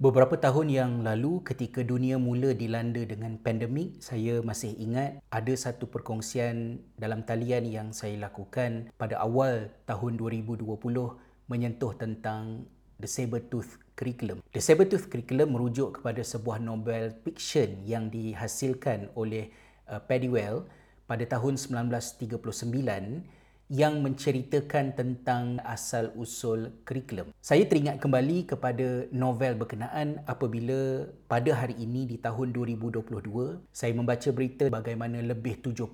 Beberapa tahun yang lalu ketika dunia mula dilanda dengan pandemik, saya masih ingat ada satu perkongsian dalam talian yang saya lakukan pada awal tahun 2020 menyentuh tentang The Sabertooth Curriculum. The Sabertooth Curriculum merujuk kepada sebuah novel fiction yang dihasilkan oleh uh, Paddy Well pada tahun 1939 yang menceritakan tentang asal-usul kurikulum. Saya teringat kembali kepada novel berkenaan apabila pada hari ini di tahun 2022 saya membaca berita bagaimana lebih 70%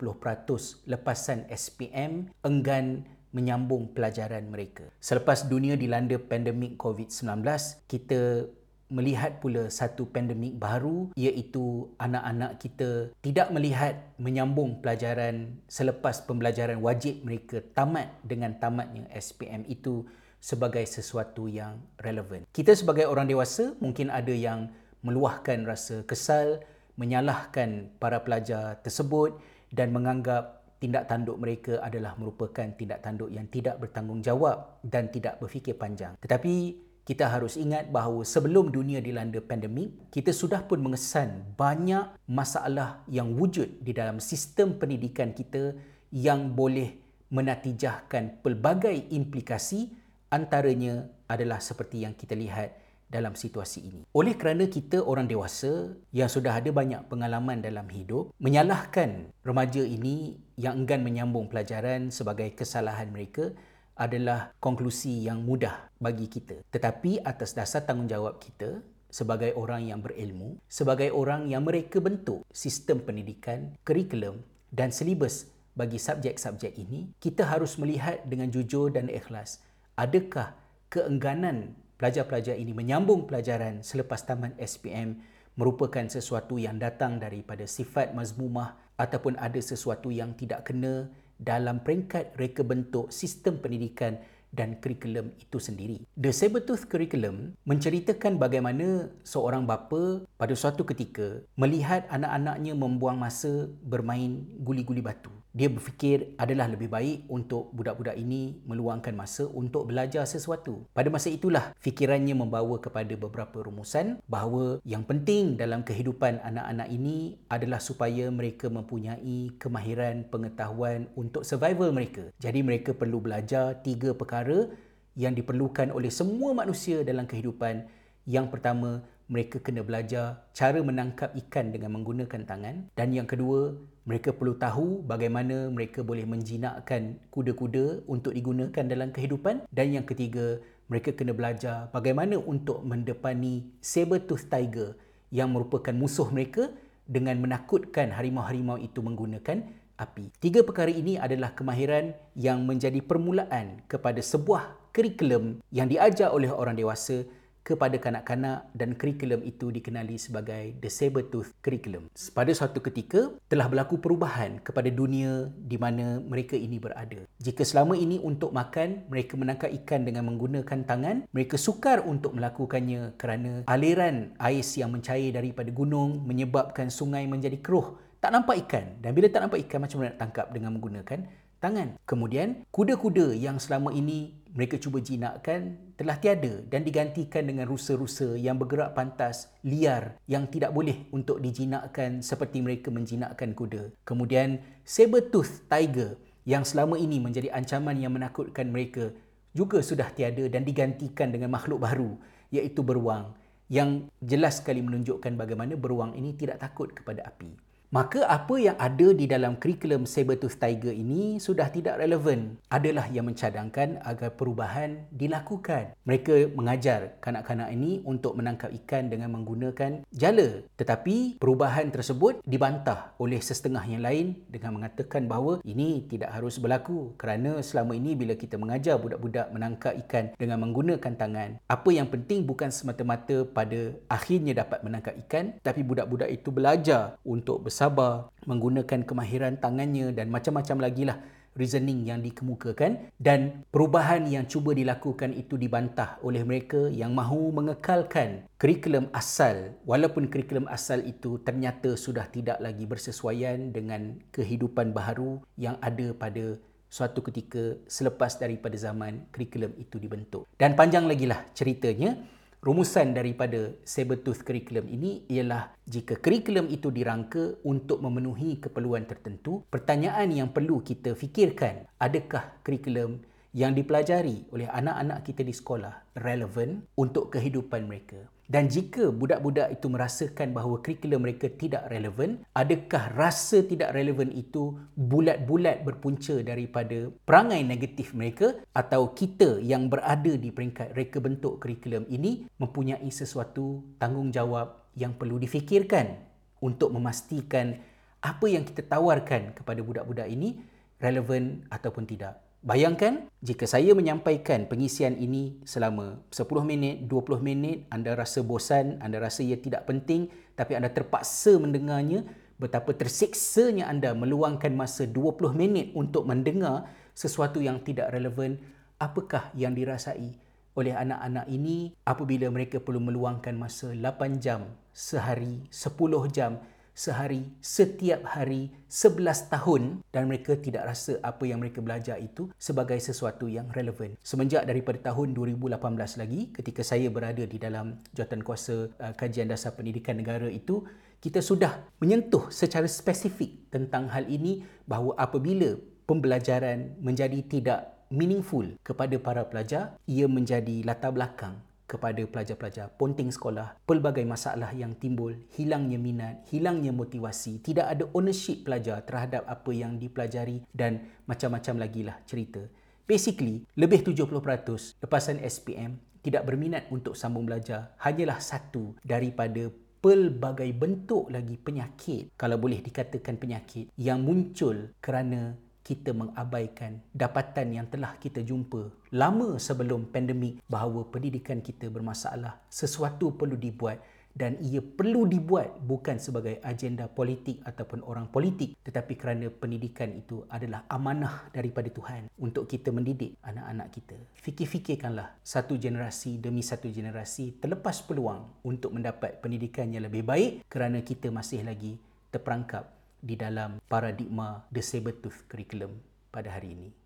lepasan SPM enggan menyambung pelajaran mereka. Selepas dunia dilanda pandemik COVID-19, kita melihat pula satu pandemik baru iaitu anak-anak kita tidak melihat menyambung pelajaran selepas pembelajaran wajib mereka tamat dengan tamatnya SPM itu sebagai sesuatu yang relevan. Kita sebagai orang dewasa mungkin ada yang meluahkan rasa kesal, menyalahkan para pelajar tersebut dan menganggap tindak tanduk mereka adalah merupakan tindak tanduk yang tidak bertanggungjawab dan tidak berfikir panjang. Tetapi kita harus ingat bahawa sebelum dunia dilanda pandemik, kita sudah pun mengesan banyak masalah yang wujud di dalam sistem pendidikan kita yang boleh menatijahkan pelbagai implikasi antaranya adalah seperti yang kita lihat dalam situasi ini. Oleh kerana kita orang dewasa yang sudah ada banyak pengalaman dalam hidup, menyalahkan remaja ini yang enggan menyambung pelajaran sebagai kesalahan mereka adalah konklusi yang mudah bagi kita. Tetapi atas dasar tanggungjawab kita sebagai orang yang berilmu, sebagai orang yang mereka bentuk sistem pendidikan, kurikulum dan silibus bagi subjek-subjek ini, kita harus melihat dengan jujur dan ikhlas adakah keengganan pelajar-pelajar ini menyambung pelajaran selepas tamat SPM merupakan sesuatu yang datang daripada sifat mazmumah ataupun ada sesuatu yang tidak kena dalam peringkat reka bentuk sistem pendidikan dan kurikulum itu sendiri. The Sabertooth Curriculum menceritakan bagaimana seorang bapa pada suatu ketika melihat anak-anaknya membuang masa bermain guli-guli batu dia berfikir adalah lebih baik untuk budak-budak ini meluangkan masa untuk belajar sesuatu. Pada masa itulah fikirannya membawa kepada beberapa rumusan bahawa yang penting dalam kehidupan anak-anak ini adalah supaya mereka mempunyai kemahiran pengetahuan untuk survival mereka. Jadi mereka perlu belajar tiga perkara yang diperlukan oleh semua manusia dalam kehidupan. Yang pertama, mereka kena belajar cara menangkap ikan dengan menggunakan tangan dan yang kedua mereka perlu tahu bagaimana mereka boleh menjinakkan kuda-kuda untuk digunakan dalam kehidupan dan yang ketiga mereka kena belajar bagaimana untuk mendepani saber-tooth tiger yang merupakan musuh mereka dengan menakutkan harimau-harimau itu menggunakan api. Tiga perkara ini adalah kemahiran yang menjadi permulaan kepada sebuah kurikulum yang diajar oleh orang dewasa kepada kanak-kanak dan kurikulum itu dikenali sebagai The Sabertooth Curriculum. Pada suatu ketika telah berlaku perubahan kepada dunia di mana mereka ini berada. Jika selama ini untuk makan mereka menangkap ikan dengan menggunakan tangan, mereka sukar untuk melakukannya kerana aliran ais yang mencair daripada gunung menyebabkan sungai menjadi keruh. Tak nampak ikan dan bila tak nampak ikan macam mana nak tangkap dengan menggunakan tangan. Kemudian kuda-kuda yang selama ini mereka cuba jinakkan telah tiada dan digantikan dengan rusa-rusa yang bergerak pantas, liar yang tidak boleh untuk dijinakkan seperti mereka menjinakkan kuda. Kemudian saber-tooth tiger yang selama ini menjadi ancaman yang menakutkan mereka juga sudah tiada dan digantikan dengan makhluk baru iaitu beruang yang jelas sekali menunjukkan bagaimana beruang ini tidak takut kepada api. Maka apa yang ada di dalam kurikulum Sabertooth Tiger ini sudah tidak relevan. Adalah yang mencadangkan agar perubahan dilakukan. Mereka mengajar kanak-kanak ini untuk menangkap ikan dengan menggunakan jala. Tetapi perubahan tersebut dibantah oleh sesetengah yang lain dengan mengatakan bahawa ini tidak harus berlaku kerana selama ini bila kita mengajar budak-budak menangkap ikan dengan menggunakan tangan, apa yang penting bukan semata-mata pada akhirnya dapat menangkap ikan tapi budak-budak itu belajar untuk bersabar, menggunakan kemahiran tangannya dan macam-macam lagi lah reasoning yang dikemukakan dan perubahan yang cuba dilakukan itu dibantah oleh mereka yang mahu mengekalkan kurikulum asal walaupun kurikulum asal itu ternyata sudah tidak lagi bersesuaian dengan kehidupan baharu yang ada pada suatu ketika selepas daripada zaman kurikulum itu dibentuk. Dan panjang lagi lah ceritanya, rumusan daripada saber-tooth curriculum ini ialah jika kurikulum itu dirangka untuk memenuhi keperluan tertentu, pertanyaan yang perlu kita fikirkan, adakah kurikulum yang dipelajari oleh anak-anak kita di sekolah relevan untuk kehidupan mereka? Dan jika budak-budak itu merasakan bahawa kurikulum mereka tidak relevan, adakah rasa tidak relevan itu bulat-bulat berpunca daripada perangai negatif mereka atau kita yang berada di peringkat reka bentuk kurikulum ini mempunyai sesuatu tanggungjawab yang perlu difikirkan untuk memastikan apa yang kita tawarkan kepada budak-budak ini relevan ataupun tidak. Bayangkan jika saya menyampaikan pengisian ini selama 10 minit, 20 minit, anda rasa bosan, anda rasa ia tidak penting tapi anda terpaksa mendengarnya, betapa tersiksanya anda meluangkan masa 20 minit untuk mendengar sesuatu yang tidak relevan, apakah yang dirasai oleh anak-anak ini apabila mereka perlu meluangkan masa 8 jam sehari, 10 jam sehari, setiap hari, 11 tahun dan mereka tidak rasa apa yang mereka belajar itu sebagai sesuatu yang relevan. Semenjak daripada tahun 2018 lagi ketika saya berada di dalam kuasa uh, kajian dasar pendidikan negara itu, kita sudah menyentuh secara spesifik tentang hal ini bahawa apabila pembelajaran menjadi tidak meaningful kepada para pelajar, ia menjadi latar belakang kepada pelajar-pelajar ponting sekolah, pelbagai masalah yang timbul, hilangnya minat, hilangnya motivasi, tidak ada ownership pelajar terhadap apa yang dipelajari dan macam-macam lagi lah cerita. Basically, lebih 70% lepasan SPM tidak berminat untuk sambung belajar hanyalah satu daripada pelbagai bentuk lagi penyakit, kalau boleh dikatakan penyakit, yang muncul kerana kita mengabaikan dapatan yang telah kita jumpa lama sebelum pandemik bahawa pendidikan kita bermasalah. Sesuatu perlu dibuat dan ia perlu dibuat bukan sebagai agenda politik ataupun orang politik tetapi kerana pendidikan itu adalah amanah daripada Tuhan untuk kita mendidik anak-anak kita. Fikir-fikirkanlah satu generasi demi satu generasi terlepas peluang untuk mendapat pendidikan yang lebih baik kerana kita masih lagi terperangkap di dalam paradigma the saber tooth curriculum pada hari ini.